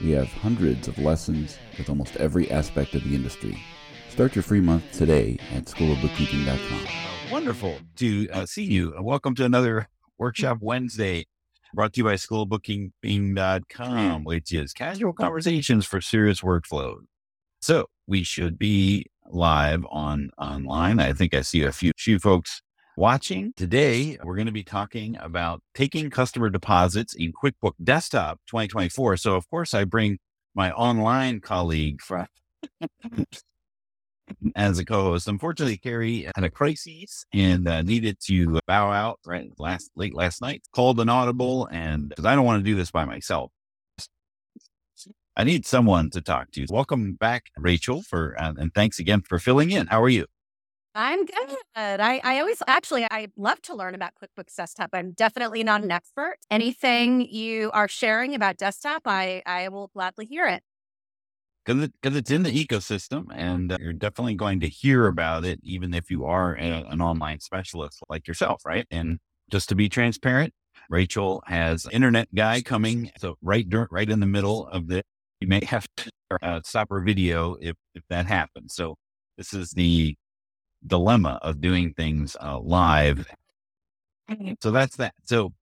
We have hundreds of lessons with almost every aspect of the industry. Start your free month today at schoolofbookkeeping.com. Wonderful to uh, see you. Welcome to another Workshop Wednesday brought to you by schoolofbookkeeping.com, which is casual conversations for serious workflow. So we should be live on online. I think I see a few, few folks watching. Today, we're going to be talking about taking customer deposits in QuickBook Desktop 2024. So, of course, I bring my online colleague from as a co-host. Unfortunately, Carrie had a crisis and uh, needed to bow out right last late last night. Called an audible, and because I don't want to do this by myself, I need someone to talk to. Welcome back, Rachel, for uh, and thanks again for filling in. How are you? I'm good. I, I always actually I love to learn about QuickBooks Desktop. I'm definitely not an expert. Anything you are sharing about desktop, I I will gladly hear it because it, cause it's in the ecosystem and uh, you're definitely going to hear about it, even if you are a, an online specialist like yourself, right? And just to be transparent, Rachel has internet guy coming. So right, right in the middle of the, you may have to uh, stop her video if, if that happens. So this is the dilemma of doing things uh, live. So that's that. So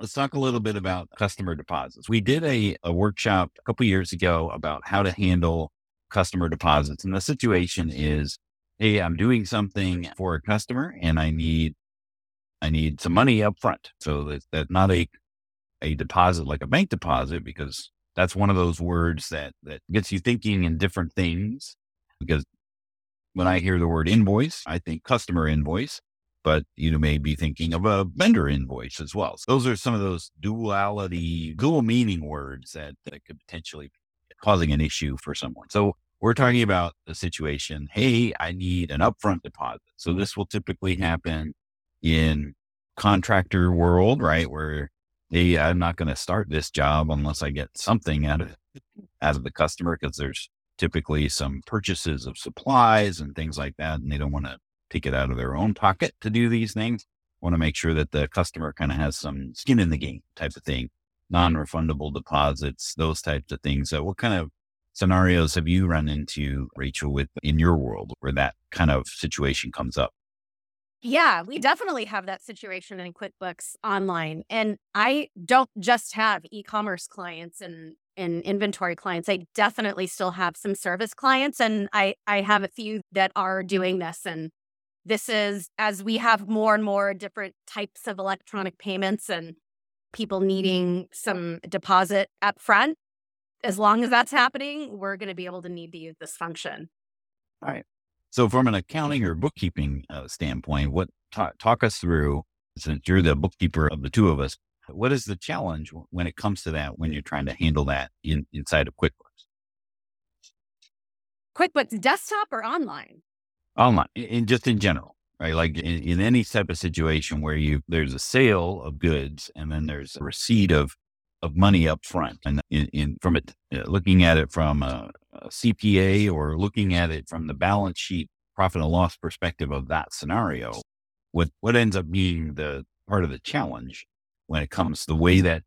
Let's talk a little bit about customer deposits. We did a, a workshop a couple years ago about how to handle customer deposits. And the situation is, hey, I'm doing something for a customer and I need I need some money up front. So that, that not a a deposit like a bank deposit, because that's one of those words that that gets you thinking in different things. Because when I hear the word invoice, I think customer invoice but you may be thinking of a vendor invoice as well. So those are some of those duality, dual meaning words that, that could potentially be causing an issue for someone. So we're talking about the situation. Hey, I need an upfront deposit. So this will typically happen in contractor world, right? Where hey, I'm not going to start this job unless I get something out of out of the customer because there's typically some purchases of supplies and things like that, and they don't want to take it out of their own pocket to do these things. Want to make sure that the customer kind of has some skin in the game type of thing, non-refundable deposits, those types of things. So what kind of scenarios have you run into, Rachel, with in your world where that kind of situation comes up? Yeah, we definitely have that situation in QuickBooks Online. And I don't just have e commerce clients and, and inventory clients. I definitely still have some service clients. And I, I have a few that are doing this. And this is as we have more and more different types of electronic payments and people needing some deposit up front. As long as that's happening, we're going to be able to need to use this function. All right. So, from an accounting or bookkeeping uh, standpoint, what talk us through? Since you're the bookkeeper of the two of us, what is the challenge when it comes to that? When you're trying to handle that in, inside of QuickBooks? QuickBooks desktop or online? online in just in general right like in, in, any type of situation where you there's a sale of goods and then there's a receipt of of money up front and in, in from it uh, looking at it from a, a, cpa or looking at it from the balance sheet profit and loss perspective of that scenario what what ends up being the part of the challenge when it comes to the way that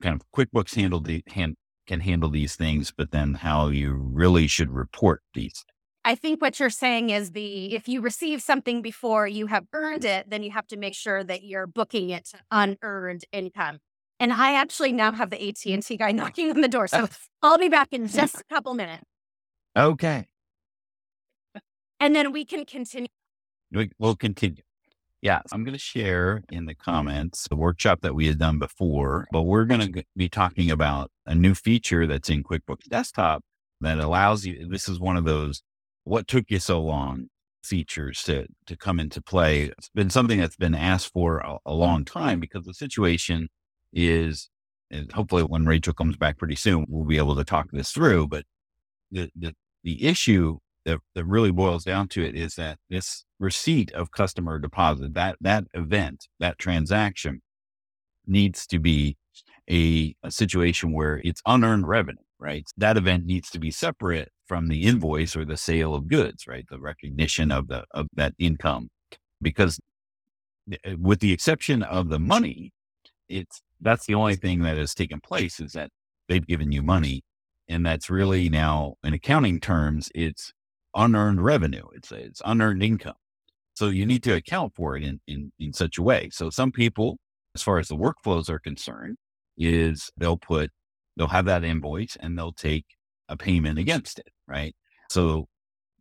kind of quickbooks handle the hand, can handle these things but then how you really should report these I think what you're saying is the if you receive something before you have earned it, then you have to make sure that you're booking it to unearned income. And I actually now have the AT&T guy knocking on the door. So I'll be back in just a couple minutes. Okay. And then we can continue. We'll continue. Yeah, I'm going to share in the comments the workshop that we had done before, but we're going to be talking about a new feature that's in QuickBooks Desktop that allows you. This is one of those what took you so long features to to come into play it's been something that's been asked for a, a long time because the situation is hopefully when rachel comes back pretty soon we'll be able to talk this through but the, the the issue that, that really boils down to it is that this receipt of customer deposit, that, that event, that transaction needs to be a, a situation where it's unearned revenue, right? That event needs to be separate from the invoice or the sale of goods, right? The recognition of the, of that income, because eh, with the exception of the money, it's, that's the only thing that has taken place is that they've given you money. And that's really now in accounting terms, it's unearned revenue. It's it's unearned income. So you need to account for it in, in, in such a way. So some people, as far as the workflows are concerned, is they'll put, they'll have that invoice and they'll take a payment against it. Right. So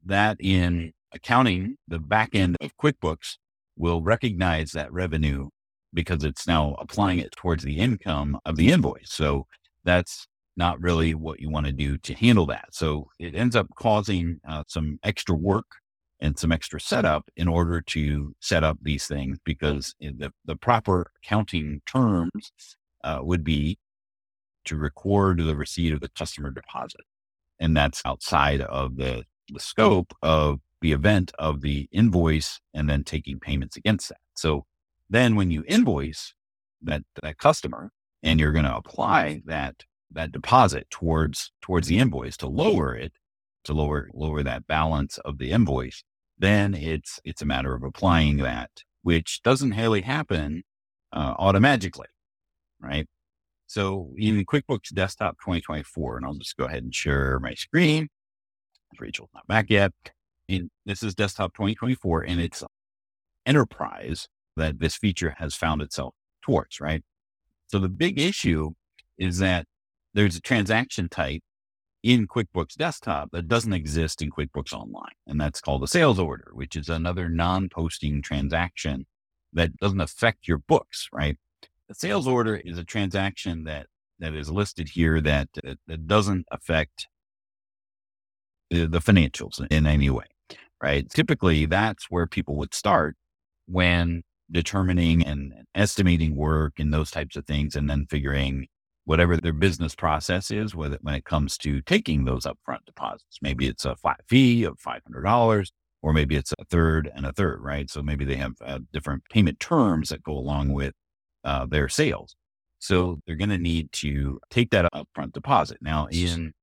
that in accounting, the back end of QuickBooks will recognize that revenue because it's now applying it towards the income of the invoice. So that's not really what you want to do to handle that. So it ends up causing uh, some extra work and some extra setup in order to set up these things because the, the proper accounting terms uh, would be to record the receipt of the customer deposit. And that's outside of the, the scope of the event of the invoice and then taking payments against that. So then when you invoice that, that customer and you're going to apply that that deposit towards towards the invoice to lower it to lower lower that balance of the invoice then it's it's a matter of applying that which doesn't really happen uh, automatically right? So in quickbooks desktop 2024 and i'll just go ahead and share my screen rachel's not back yet and this is desktop 2024 and it's enterprise that this feature has found itself towards right? So the big issue is that there's a transaction type in QuickBooks Desktop that doesn't exist in QuickBooks Online. And that's called a sales order, which is another non posting transaction that doesn't affect your books, right? The sales order is a transaction that, that is listed here that, that, that doesn't affect the, the financials in any way, right? Typically, that's where people would start when determining and estimating work and those types of things, and then figuring whatever their business process is with it when it comes to taking those upfront deposits. Maybe it's a flat fee of $500 or maybe it's a third and a third, right? So maybe they have uh, different payment terms that go along with uh, their sales. So they're going to need to take that upfront deposit. Now in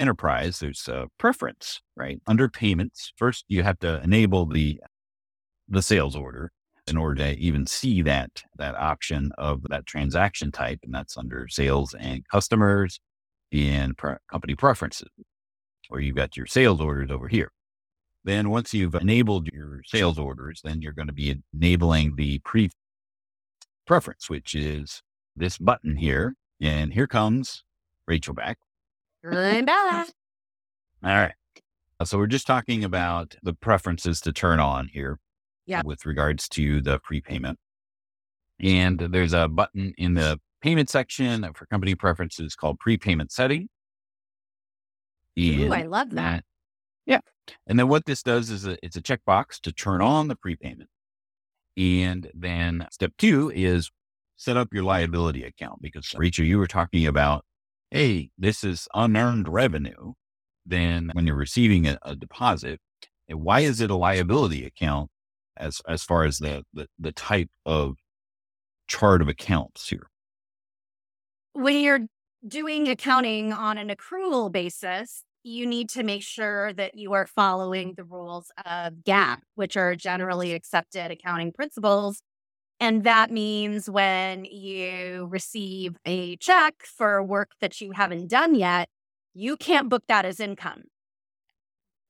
enterprise, there's a preference, right? Under payments, first you have to enable the the sales order in order to even see that that option of that transaction type, and that's under sales and customers in pre- company preferences, where you've got your sales orders over here. Then once you've enabled your sales orders, then you're going to be enabling the pre preference, which is this button here. And here comes Rachel back. I'm back. All right. Uh, so we're just talking about the preferences to turn on here yeah. with regards to the prepayment. And there's a button in the payment section for company preferences called prepayment setting. Ooh, I love that. that. Yeah. And then what this does is a, it's a checkbox to turn on the prepayment. And then step two is set up your liability account because Rachel, you were talking about, hey, this is unearned revenue. Then when you're receiving a, a deposit, eh, why is it a liability account as as far as the, the, the type of chart of accounts here? When you're doing accounting on an accrual basis, you need to make sure that you are following the rules of GAAP, which are generally accepted accounting principles. And that means when you receive a check for work that you haven't done yet, you can't book that as income.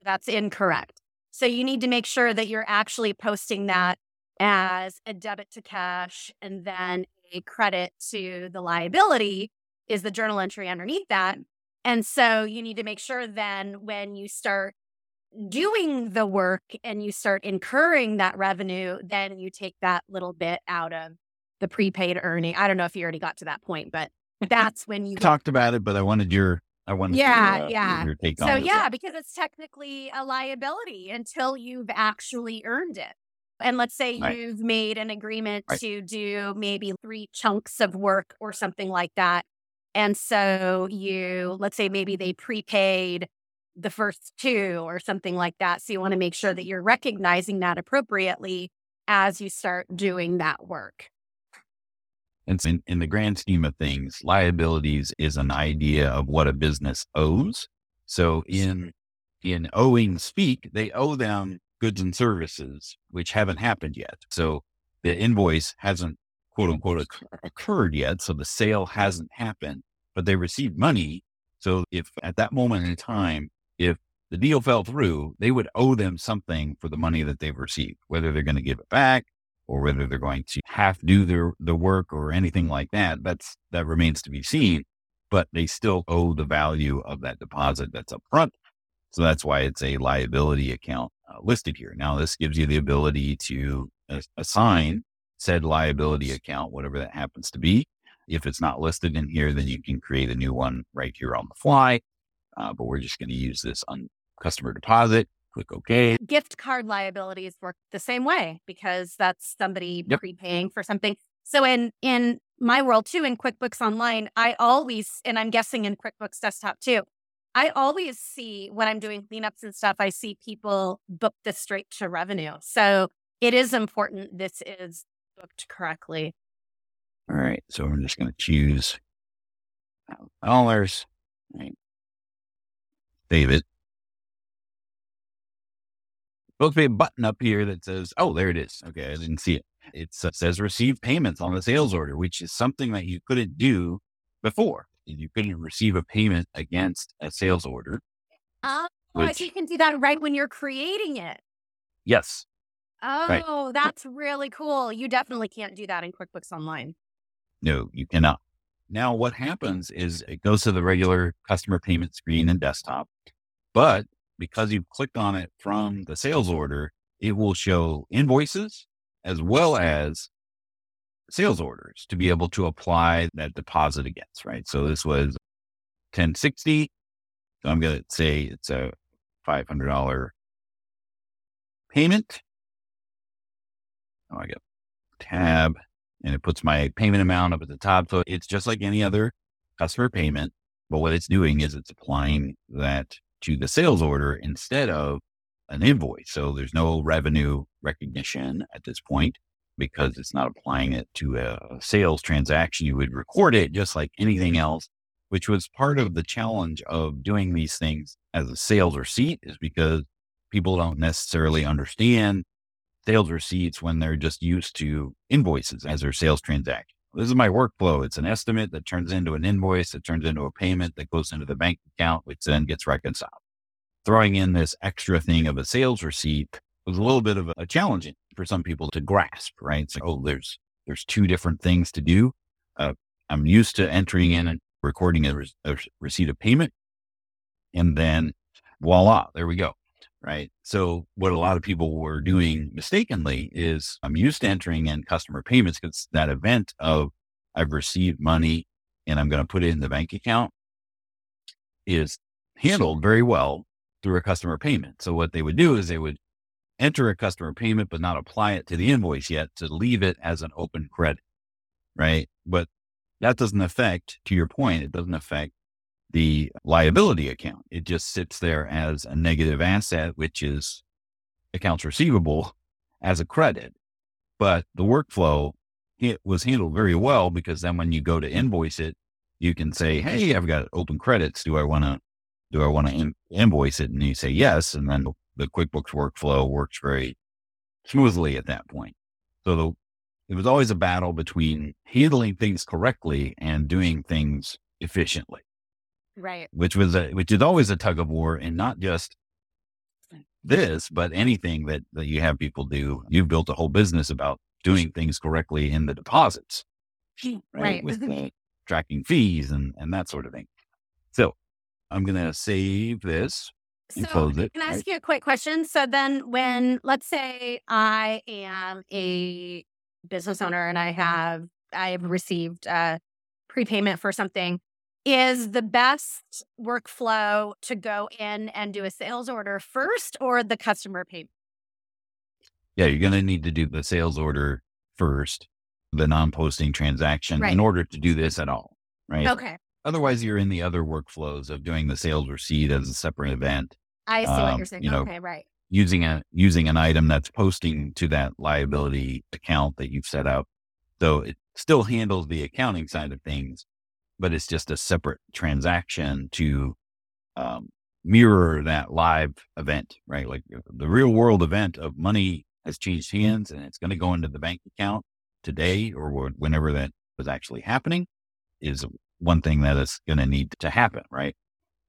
That's incorrect. So you need to make sure that you're actually posting that as a debit to cash and then a credit to the liability is the journal entry underneath that. And so you need to make sure then when you start doing the work and you start incurring that revenue, then you take that little bit out of the prepaid earning. I don't know if you already got to that point, but that's when you talked about it, but I wanted your I wanted yeah, to, uh, yeah. Your take so yeah, because it's technically a liability until you've actually earned it. And let's say right. you've made an agreement right. to do maybe three chunks of work or something like that. And so you, let's say maybe they prepaid the first two or something like that. So you want to make sure that you're recognizing that appropriately as you start doing that work. And in, in the grand scheme of things, liabilities is an idea of what a business owes. So in in owing speak, they owe them goods and services which haven't happened yet. So the invoice hasn't quote unquote occurred yet. So the sale hasn't happened, but they received money. So if at that moment in time, if the deal fell through, they would owe them something for the money that they've received, whether they're going to give it back or whether they're going to half do their the work or anything like that. That's that remains to be seen. But they still owe the value of that deposit that's up front. So that's why it's a liability account uh, listed here. Now, this gives you the ability to assign said liability account, whatever that happens to be. If it's not listed in here, then you can create a new one right here on the fly. Uh, but we're just going to use this on customer deposit. Click OK. Gift card liabilities work the same way because that's somebody yep. prepaying for something. So in in my world too, in QuickBooks Online, I always, and I'm guessing in QuickBooks Desktop too, I always see when I'm doing cleanups and stuff, I see people book this straight to revenue. So it is important this is booked correctly. All right. So I'm just going to choose uh, dollars. Right. Save it. Supposed to be a button up here that says, oh, there it is. Okay. I didn't see it. It uh, says receive payments on the sales order, which is something that you couldn't do before. You couldn't receive a payment against a sales order. Oh, which, you can do that right when you're creating it. Yes. Oh, right. that's really cool. You definitely can't do that in QuickBooks Online. No, you cannot. Now, what happens is it goes to the regular customer payment screen and desktop, but because you've clicked on it from the sales order, it will show invoices as well as sales orders to be able to apply that deposit against, right? So this was 1060. So I'm going to say it's a $500 payment. Oh, I get tab and it puts my payment amount up at the top. So it's just like any other customer payment. But what it's doing is it's applying that to the sales order instead of an invoice. So there's no revenue recognition at this point because it's not applying it to a sales transaction. You would record it just like anything else, which was part of the challenge of doing these things as a sales receipt is because people don't necessarily understand sales receipts when they're just used to invoices as their sales transaction. This is my workflow. It's an estimate that turns into an invoice that turns into a payment that goes into the bank account, which then gets reconciled. Throwing in this extra thing of a sales receipt was a little bit of a challenge for some people to grasp, right? So, oh, there's, there's two different things to do. Uh, I'm used to entering in and recording a, re- a receipt of payment. And then voila, there we go right? So what a lot of people were doing mistakenly is I'm used to entering in customer payments because that event of I've received money and I'm going to put it in the bank account is handled very well through a customer payment. So what they would do is they would enter a customer payment, but not apply it to the invoice yet to leave it as an open credit, right? But that doesn't affect, to your point, it doesn't affect the liability account. It just sits there as a negative asset, which is accounts receivable as a credit. But the workflow, it was handled very well because then when you go to invoice it, you can say, Hey, I've got open credits. Do I want to, do I want to in- invoice it? And you say yes. And then the QuickBooks workflow works very smoothly at that point. So the, it was always a battle between handling things correctly and doing things efficiently. Right. Which was a, which is always a tug of war and not just mm. this, but anything that, that you have people do. You've built a whole business about doing things correctly in the deposits, hmm. right? right. With the tracking fees and, and that sort of thing. So I'm going to save this so close it. Can I ask right? you a quick question? So then when, let's say I am a business owner and I have, I have received a prepayment for something is the best workflow to go in and do a sales order first or the customer payment? Yeah, you're going to need to do the sales order first, the non posting transaction right. in order to do this at all. Right. Okay. otherwise you're in the other workflows of doing the sales receipt as a separate event. I see um, what you're saying. You know, okay, right. Using a using an item that's posting to that liability account that you've set up. So it still handles the accounting side of things, but it's just a separate transaction to um, mirror that live event, right? Like uh, the real world event of money has changed hands and it's going to go into the bank account today or whenever that was actually happening is one thing that is going to need to happen, right?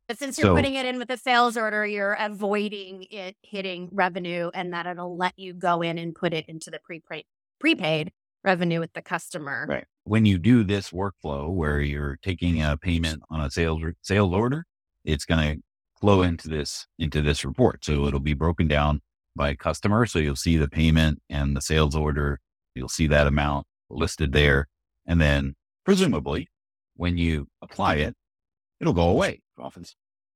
But since you're so, putting it in with a sales order, you're avoiding it hitting revenue and that it'll let you go in and put it into the prepaid prepaid revenue with the customer. Right. When you do this workflow where you're taking a payment on a sales sales order, it's going to flow into this into this report. So it'll be broken down by customer. So you'll see the payment and the sales order. You'll see that amount listed there. And then presumably when you apply it, it'll go away often.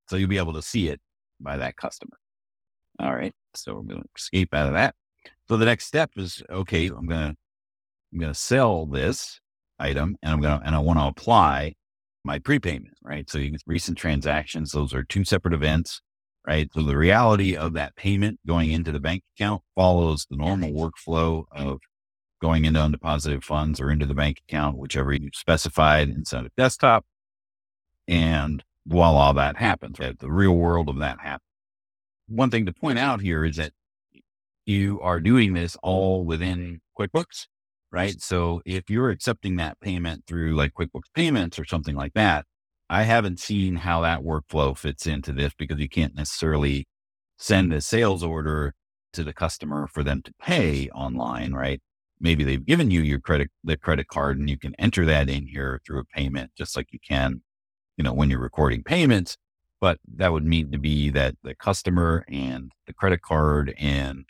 So you'll be able to see it by that customer. All right. So we're going to escape out of that. So the next step is, okay, I'm going to, I'm going to sell this item and I'm going to, and I want to apply my prepayment, right? So recent transactions, those are two separate events, right? So the reality of that payment going into the bank account follows the normal workflow of going into undeposited funds or into the bank account, whichever you specified inside of desktop. And while all that happens, right? the real world of that happens. One thing to point out here is that you are doing this all within QuickBooks right? So if you're accepting that payment through like QuickBooks Payments or something like that, I haven't seen how that workflow fits into this because you can't necessarily send a sales order to the customer for them to pay online, right? Maybe they've given you your credit, the credit card and you can enter that in here through a payment, just like you can, you know, when you're recording payments. But that would mean to be that the customer and the credit card and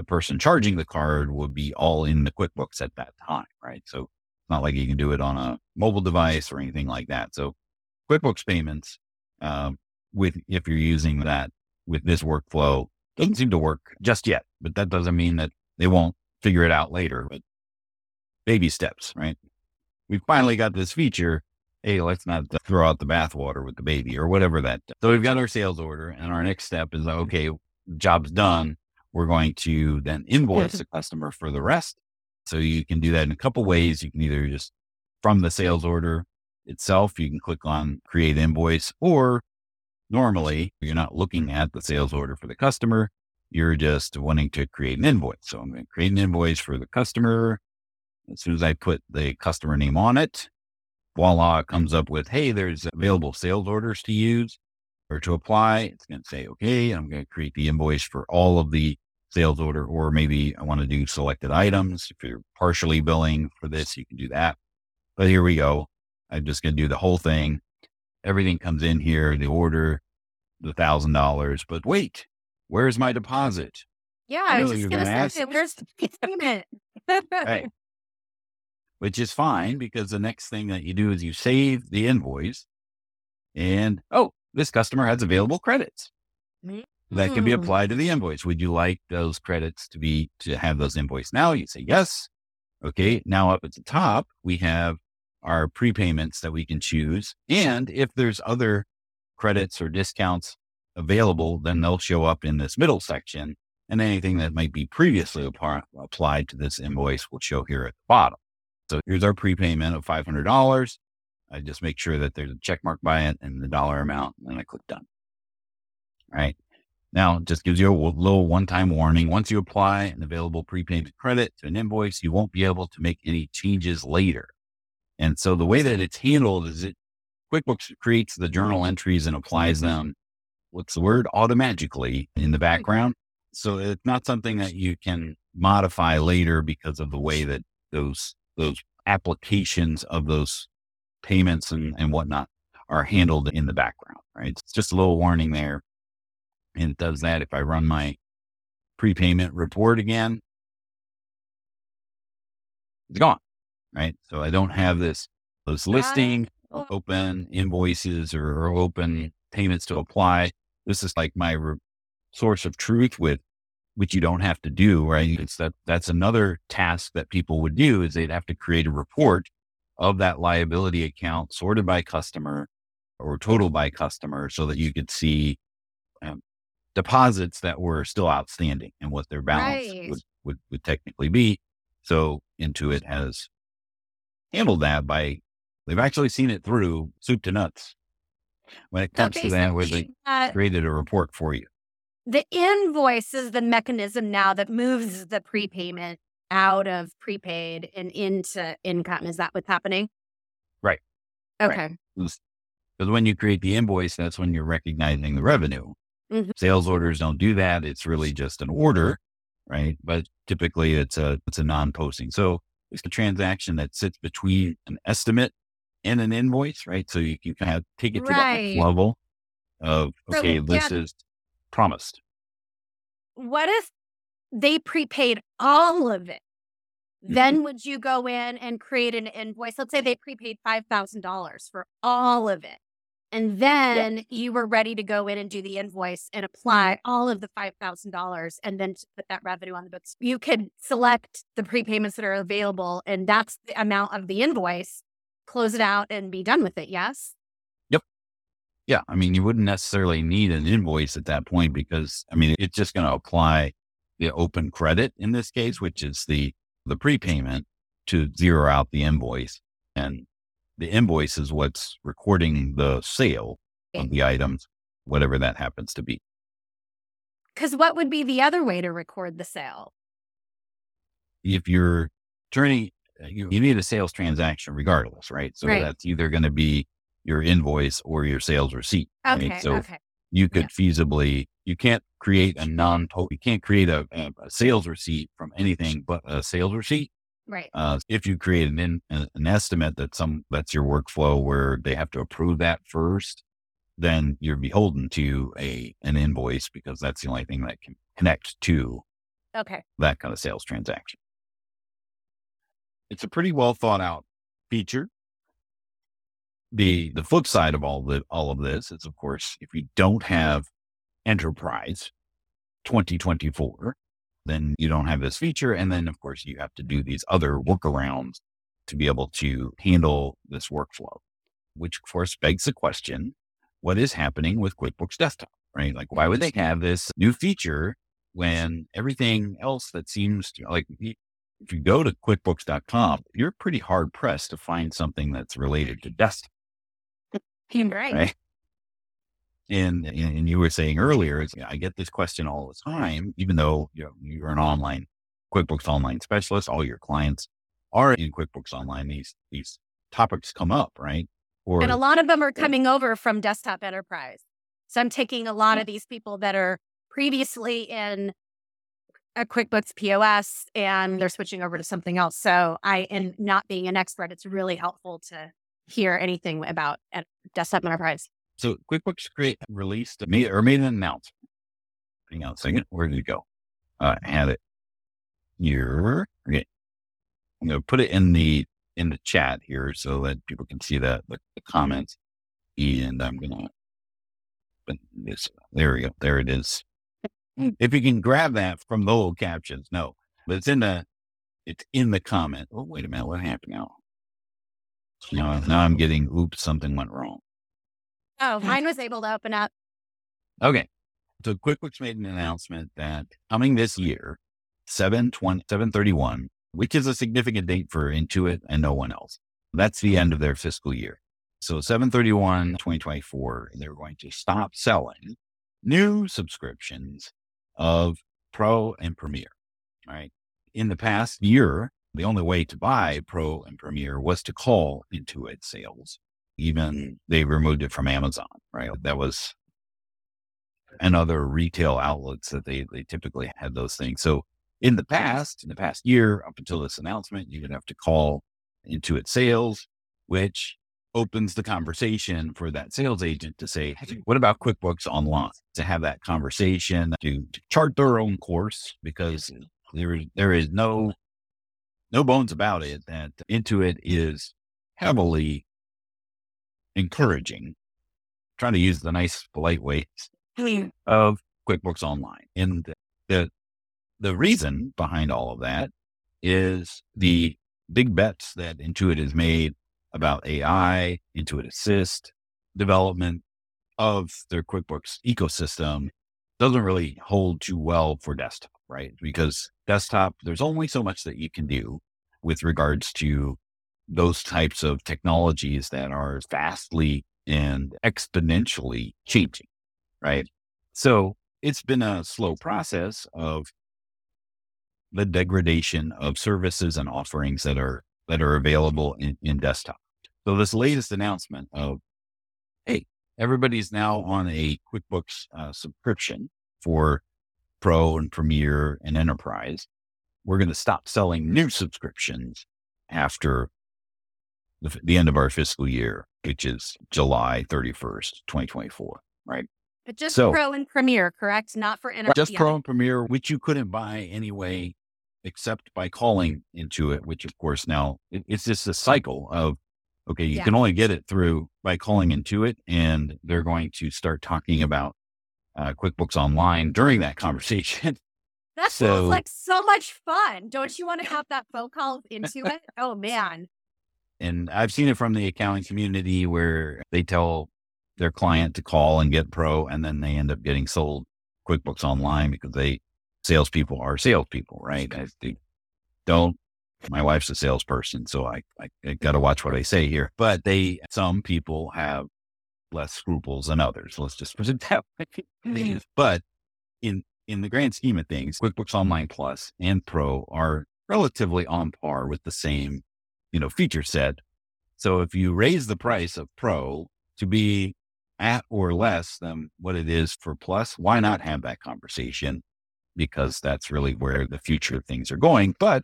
the person charging the card would be all in the QuickBooks at that time, right? So it's not like you can do it on a mobile device or anything like that. So QuickBooks payments, um, with if you're using that with this workflow, doesn't seem to work just yet. But that doesn't mean that they won't figure it out later. But baby steps, right? We finally got this feature. Hey, let's not throw out the bathwater with the baby or whatever that. So we've got our sales order, and our next step is okay, job's done we're going to then invoice the customer for the rest. So you can do that in a couple ways. You can either just from the sales order itself, you can click on create invoice, or normally you're not looking at the sales order for the customer. You're just wanting to create an invoice. So I'm going to create an invoice for the customer. As soon as I put the customer name on it, voila, it comes up with, hey, there's available sales orders to use or to apply. It's going to say, okay, I'm going to create the invoice for all of the sales order, or maybe I want to do selected items. If you're partially billing for this, you can do that. But here we go. I'm just going to do the whole thing. Everything comes in here, the order, the thousand dollars. But wait, where's my deposit? Yeah, I, I was just going to say, where's the payment? right. Which is fine because the next thing that you do is you save the invoice and, oh, this customer has available credits that can be mm. applied to the invoice. Would you like those credits to be to have those invoice now? You say yes. Okay. Now up at the top, we have our prepayments that we can choose. And if there's other credits or discounts available, then they'll show up in this middle section. And anything that might be previously applied to this invoice will show here at the bottom. So here's our prepayment of $500. I just make sure that there's a check mark by it and the dollar amount, and then I click done. All right. Now it just gives you a little one-time warning. Once you apply an available prepayment credit to an invoice, you won't be able to make any changes later. And so the way that it's handled is it QuickBooks creates the journal entries and applies them. What's the word? Automatically in the mm-hmm. background. So it's not something that you can modify later because of the way that those those applications of those payments and, and whatnot are handled in the background, right? It's just a little warning there. And it does that if I run my prepayment report again, it's gone, right? So I don't have this, those listing, oh. open invoices or, or open payments to apply. This is like my re- source of truth with which you don't have to do, right? It's that that's another task that people would do is they'd have to create a report of that liability account sorted by customer or total by customer so that you could see um, deposits that were still outstanding and what their balance Right. would, would, would technically be. So Intuit has handled that by, they've actually seen it through soup to nuts when it So comes to that, where they uh, created a report for you. the invoice is the mechanism now that moves the prepayment out of prepaid and into income. Is that what's happening? Right. Right. Okay. Because when you create the invoice, that's when you're recognizing the revenue. Mhm. Sales orders don't do that. It's really just an order, right? But typically it's a it's a non-posting. So it's a transaction that sits between an estimate and an invoice, right? So you can kind of take it to the Right. next level of So, okay, this yeah. is promised. What if they prepaid all of it? Mm-hmm. Then would you go in and create an invoice? Let's say they prepaid $5,000 for all of it. And then you were ready to go in and do the invoice and apply all of the $5,000 and then to put that revenue on the books. You could select the prepayments that are available and that's the amount of the invoice, close it out and be done with it. Yes. Yep. Yeah. I mean, you wouldn't necessarily need an invoice at that point because I mean, it's just going to apply the open credit in this case, which is the, the prepayment to zero out the invoice. And the invoice is what's recording the sale of the items, whatever that happens to be. Because what would be the other way to record the sale? If you're turning, uh, you, you need a sales transaction regardless, right? So Right. that's either going to be your invoice or your sales receipt. right? Okay. So okay. You could feasibly you can't create a non total you can't create a, a, sales receipt from anything but a sales receipt Right. uh, if you create an, in, an an estimate that some that's your workflow where they have to approve that first then you're beholden to a an invoice because that's the only thing that can connect to Okay. that kind of sales transaction it's a pretty well thought out feature the the flip side of all the all of this is of course if you don't have enterprise 2024 then you don't have this feature and then of course you have to do these other workarounds to be able to handle this workflow which of course begs the question what is happening with quickbooks desktop right? Like why would they have this new feature when everything else that seems to like if you go to quickbooks.com you're pretty hard pressed to find something that's related to desktop Right. right? And, and you were saying earlier, I get this question all the time, even though you know, you're an online QuickBooks Online specialist, all your clients are in QuickBooks Online. These these topics come up, right? Or And a lot of them are coming over from desktop enterprise. So I'm taking a lot of these people that are previously in a QuickBooks POS and they're switching over to something else. So I, and not being an expert, it's really helpful to hear anything about en- desktop enterprise. so QuickBooks create released made or made an announcement. Hang on a second, where did it go? Uh, I had it here. Okay, I'm going to put it in the in the chat here so that people can see that the, the comments. And I'm going to but this there we go. There it is. If you can grab that from the old captions, no, but it's in the it's in the comment. Oh, wait a minute, what happened now? Now, now I'm getting oops, something went wrong. Oh, mine was able to open up. Okay. So QuickBooks made an announcement that coming this year, 7 731, which is a significant date for Intuit and no one else. That's the end of their fiscal year. So 731, 2024, they're going to stop selling new subscriptions of Pro and Premier. All right. In the past year, the only way to buy Pro and Premier was to call Intuit sales. Even they removed it from Amazon, right? That was and other retail outlets that they, they typically had those things. So in the past, in the past year, up until this announcement, you would have to call Intuit sales, which opens the conversation for that sales agent to say, hey, what about QuickBooks Online? To have that conversation, to, to chart their own course, because mm-hmm. there is, there is no, no bones about it that Intuit is heavily encouraging, trying to use the nice, polite way hmm. of QuickBooks Online. And the the reason behind all of that is the big bets that Intuit has made about AI, Intuit Assist, development of their QuickBooks ecosystem doesn't really hold too well for desktop, right? Because desktop, there's only so much that you can do with regards to those types of technologies that are vastly and exponentially changing, right? So it's been a slow process of the degradation of services and offerings that are that are available in, in desktop. So this latest announcement of, hey, everybody's now on a QuickBooks uh, subscription for Pro and Premier and Enterprise. We're going to stop selling new subscriptions after the, the end of our fiscal year, which is July 31st, 2024, right? But just so, Pro and Premier, correct? Not for Enterprise. Just Pro and Premier, which you couldn't buy anyway except by calling Intuit, which of course now it, it's just a cycle of, okay, you yeah. can only get it through by calling Intuit, and they're going to start talking about uh, QuickBooks Online during that conversation. That so, sounds like so much fun. Don't you want to have that phone call Intuit? Oh man. And I've seen it from the accounting community where they tell their client to call and get pro, and then they end up getting sold QuickBooks Online because they salespeople are salespeople, right? I, they don't. My wife's a salesperson, so I, I, I got to watch what I say here. But they, some people have less scruples than others. Let's just put it that way. Mm-hmm. But in in the grand scheme of things, QuickBooks Online Plus and Pro are relatively on par with the same, you know, feature set. So if you raise the price of Pro to be at or less than what it is for Plus, why not have that conversation? because that's really where the future of things are going. But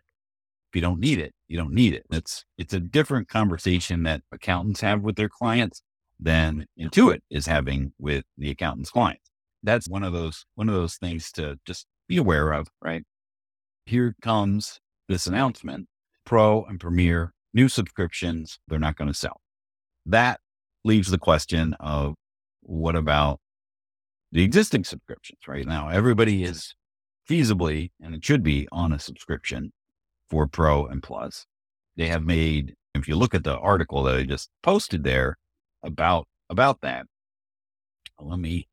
if you don't need it, you don't need it. It's it's a different conversation that accountants have with their clients than Intuit is having with the accountant's clients. That's one of those one of those things to just be aware of, right? Here comes this announcement. Pro and Premier new subscriptions, they're not going to sell. That leaves the question of what about the existing subscriptions right now? Everybody is feasibly, and it should be on a subscription for Pro and Plus. They have made, if you look at the article that I just posted there about, about that, let me,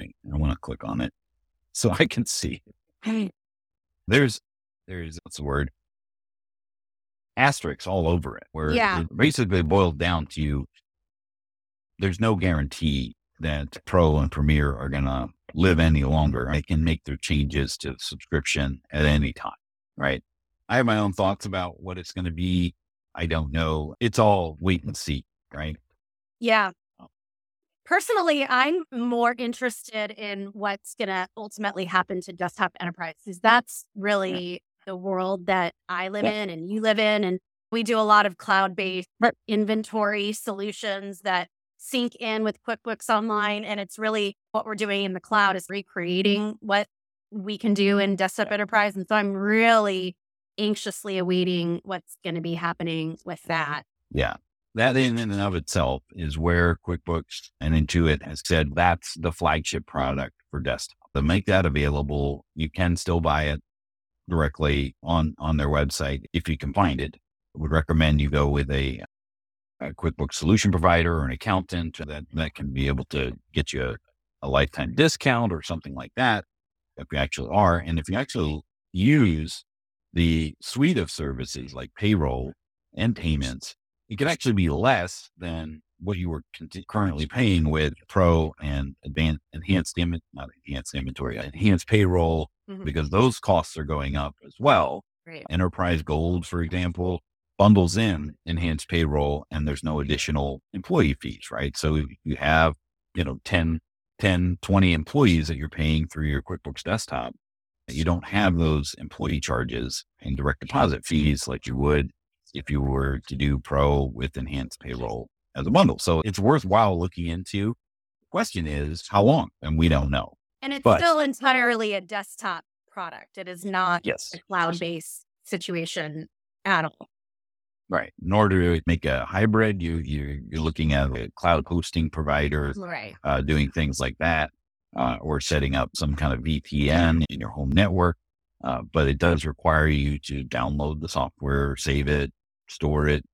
I want to click on it so I can see. There's, there's, what's the word? Asterisks all over it, where yeah. it basically boiled down to there's no guarantee that Pro and Premier are going to live any longer. I can make their changes to the subscription at any time, right? I have my own thoughts about what it's going to be. I don't know. It's all wait and see, right? Yeah. Oh. Personally, I'm more interested in what's going to ultimately happen to desktop enterprise because that's really yeah. the world that I live yeah. in and you live in. And we do a lot of cloud based inventory solutions that sync in with QuickBooks Online. And it's really what we're doing in the cloud is recreating what we can do in Desktop Enterprise. And so I'm really anxiously awaiting what's going to be happening with that. Yeah. That in and of itself is where QuickBooks and Intuit has said that's the flagship product for desktop. To make that available, you can still buy it directly on on their website if you can find it. I would recommend you go with a a QuickBooks solution provider or an accountant that, that can be able to get you a, a lifetime discount or something like that, if you actually are. And if you actually use the suite of services like payroll and payments, it can actually be less than what you were currently paying with pro and advanced enhanced not enhanced inventory enhanced payroll mm-hmm. because those costs are going up as well right. enterprise gold for example bundles in enhanced payroll and there's no additional employee fees, right? So you have, you know, 10, 10, 20 employees that you're paying through your QuickBooks desktop. You don't have those employee charges and direct deposit fees like you would if you were to do pro with enhanced payroll as a bundle. So it's worthwhile looking into. Question is how long? And we don't know. And it's but, still entirely a desktop product. It is not yes. a cloud based situation at all. Right. In order to make a hybrid, you you're, you're looking at a cloud hosting provider, right? Uh, doing things like that, uh, or setting up some kind of VPN in your home network. Uh, but it does require you to download the software, save it, store it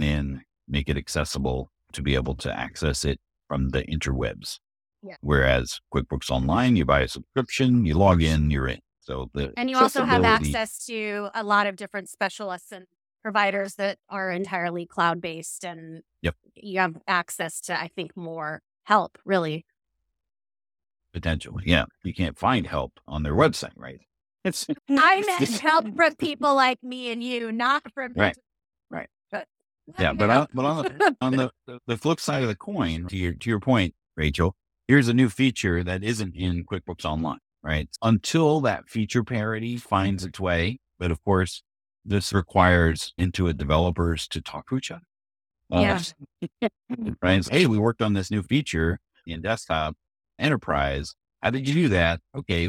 and make it accessible to be able to access it from the interwebs. Yeah. Whereas QuickBooks Online, you buy a subscription, you log in, you're in. So the And you also have access to a lot of different specialists and providers that are entirely cloud based and Yep. you have access to I think more help really. potentially. Yeah, you can't find help on their website, right? It's I meant help from people like me and you, not from Right. Yeah, but on, but on the on the, the flip side of the coin, to your to your point, Rachel, here's a new feature that isn't in QuickBooks Online, right? Until that feature parity finds its way, but of course, this requires Intuit developers to talk to each other. Uh, right? It's, hey, we worked on this new feature in desktop enterprise. How did you do that? Okay,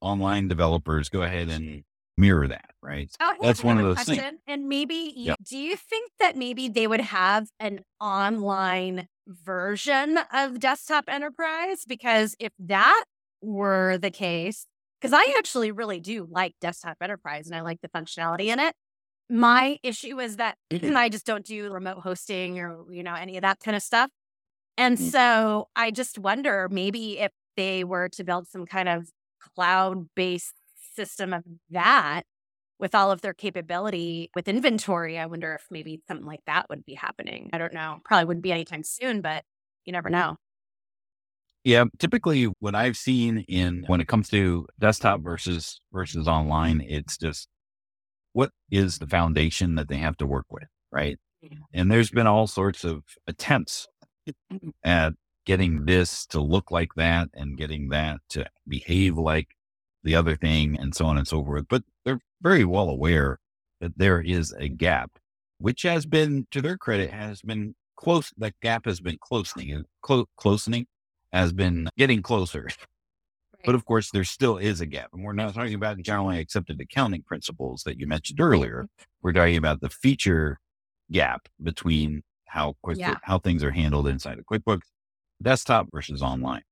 online developers go ahead and mirror that, right? Oh, That's one of those things. And maybe, you, Yeah. do you think that maybe they would have an online version of Desktop Enterprise? Because if that were the case, because I actually really do like Desktop Enterprise and I like the functionality in it. My issue is that I just don't do remote hosting or, you know, any of that kind of stuff. And Mm. so I just wonder maybe if they were to build some kind of cloud based system of that with all of their capability with inventory, I wonder if maybe something like that would be happening. I don't know. Probably wouldn't be anytime soon, but you never know. Yeah, typically what I've seen in when it comes to desktop versus versus online, it's just what is the foundation that they have to work with, right? Yeah. And there's been all sorts of attempts mm-hmm. at getting this to look like that and getting that to behave like the other thing and so on and so forth. But they're very well aware that there is a gap, which has been, to their credit, has been close. That gap has been closening, clo- closening has been getting closer. But of course, there still is a gap. And we're not talking about generally accepted accounting principles that you mentioned earlier. We're talking about the feature gap between how quick, Yeah. how things are handled inside of QuickBooks desktop versus online.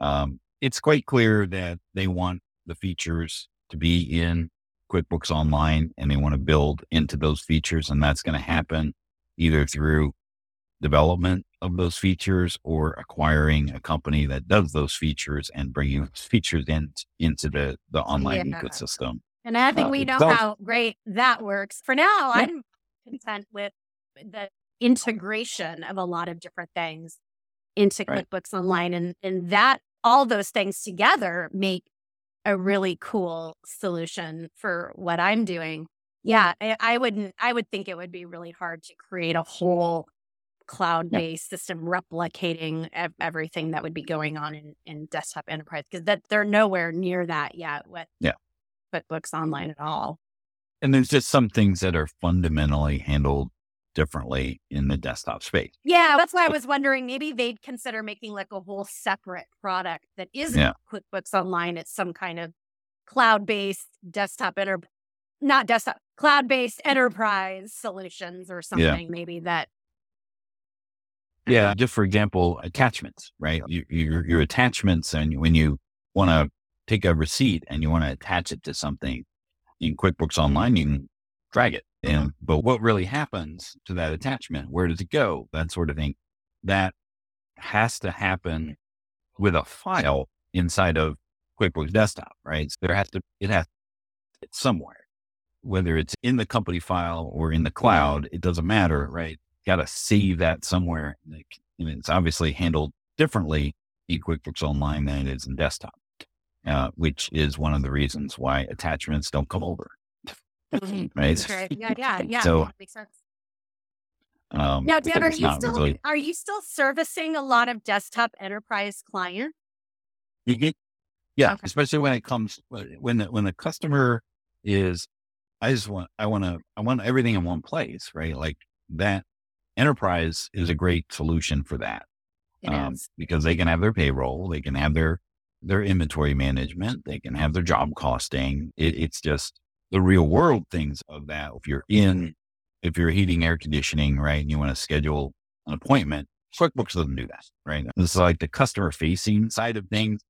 Um, it's quite clear that they want the features to be in QuickBooks Online and they want to build into those features. And that's going to happen either through development of those features or acquiring a company that does those features and bringing those features in, into the, the online Yeah. ecosystem. And I think Uh, we know does- how great that works. For now, Yeah. I'm content with the integration of a lot of different things into Right. QuickBooks Online. And, and that, all those things together make a really cool solution for what I'm doing. Yeah, I, I wouldn't, I would think it would be really hard to create a whole cloud based system replicating ev- everything that would be going on in, in desktop enterprise because that they're nowhere near that yet with Yeah. QuickBooks Online at all. And there's just some things that are fundamentally handled differently in the desktop space. Yeah, that's why I was wondering maybe they'd consider making like a whole separate product that isn't Yeah. QuickBooks Online. It's some kind of cloud based desktop enter not desktop cloud based enterprise solutions or something maybe that Yeah. Just for example, attachments, right? Your, your, your attachments, and when you want to take a receipt and you want to attach it to something in QuickBooks Online, you can drag it. And, but what really happens to that attachment? Where does it go? That sort of thing. That has to happen with a file inside of QuickBooks Desktop, right? So there has to, it has it's somewhere, whether it's in the company file or in the cloud, it doesn't matter, right? Got to save that somewhere. And it's obviously handled differently in QuickBooks Online than it is in desktop, uh, which is one of the reasons why attachments don't come over. Mhm. right. Yeah, yeah, yeah. So, makes sense. um, Now, Dan, are you still really- are you still servicing a lot of desktop enterprise clients? You get, yeah, Okay. especially when it comes when the when the customer is, I just want I want to I want everything in one place, right? Like that enterprise is a great solution for that It um, is. because they can have their payroll, they can have their their inventory management, they can have their job costing. It, it's just the real world things of that. If you're in, if you're heating air conditioning, right, and you want to schedule an appointment, QuickBooks doesn't do that, right? This is like the customer facing side of things.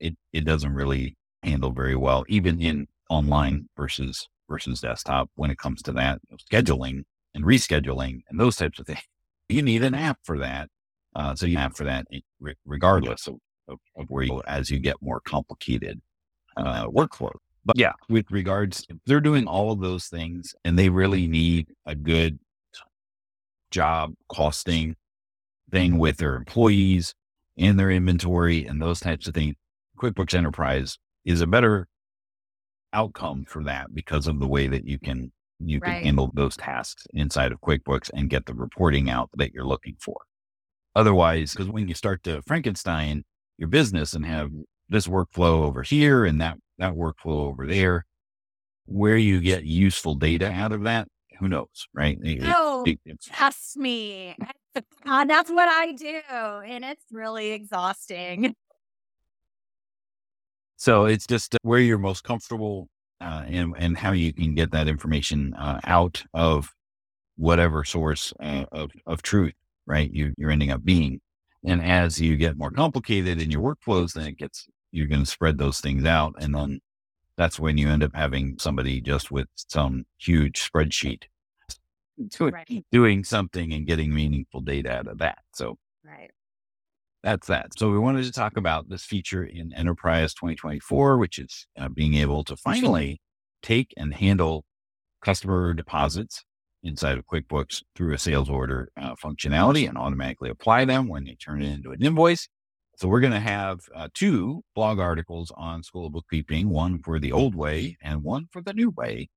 It it doesn't really handle very well, even in online versus versus desktop when it comes to that scheduling. and rescheduling and those types of things. You need an app for that. Uh, so you have for that regardless of, of, of, where you, as you get more complicated uh, workflow. But yeah, with regards, they're doing all of those things and they really need a good job costing thing with their employees and their inventory and those types of things. QuickBooks Enterprise is a better outcome for that because of the way that you can you can right. handle those tasks inside of QuickBooks and get the reporting out that you're looking for. Otherwise, because when you start to Frankenstein your business and have this workflow over here and that that workflow over there, where you get useful data out of that, who knows, right? No, it, it, trust me. God, that's what I do, and it's really exhausting. So it's just uh, where you're most comfortable uh, and and how you can get that information uh, out of whatever source uh, of of truth, right? You you're ending up being, and as you get more complicated in your workflows, then it gets you're going to spread those things out, and then that's when you end up having somebody just with some huge spreadsheet doing, right. doing something and getting meaningful data out of that. So right that's that. So we wanted to talk about this feature in Enterprise 2024, which is uh, being able to finally take and handle customer deposits inside of QuickBooks through a sales order uh, functionality and automatically apply them when they turn it into an invoice. So we're going to have uh, two blog articles on School of Bookkeeping, one for the old way and one for the new way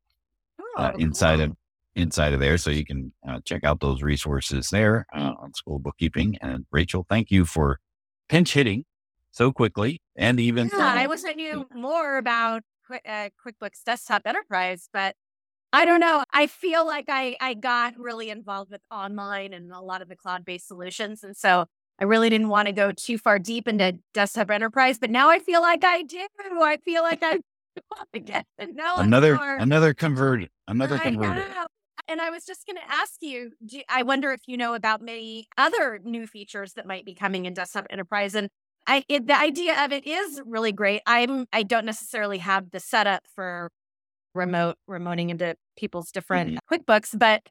uh, oh, inside of inside of there. So you can uh, check out those resources there uh, on school bookkeeping. And Rachel, thank you for pinch hitting so quickly and even. Yeah, I wish I knew more about uh, QuickBooks Desktop Enterprise, but I don't know. I feel like I, I got really involved with online and a lot of the cloud based solutions. And so I really didn't want to go too far deep into Desktop Enterprise, but now I feel like I do. I feel like I get another another converted another converted and I was just going to ask you, do, I wonder if you know about many other new features that might be coming in Desktop Enterprise. And I, it, the idea of it is really great. I'm, I don't necessarily have the setup for remote, remoting into people's different mm-hmm. QuickBooks, but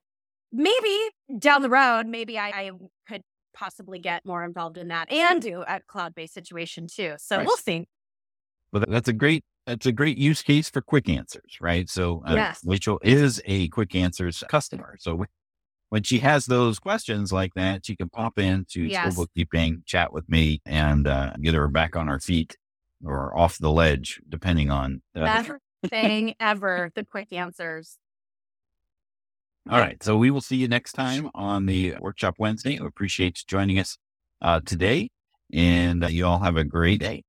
maybe down the road, maybe I, I, could possibly get more involved in that and do a cloud based situation too. So right. we'll see. Well, that's a great it's a great use case for quick answers, right? So uh, yes. Rachel is a quick answers customer. So when she has those questions like that, she can pop into yes. school bookkeeping, chat with me, and uh, get her back on her feet or off the ledge, depending on uh, best thing ever. The quick answers. All right. So we will see you next time on the Workshop Wednesday. We appreciate you joining us uh, today, and uh, you all have a great day.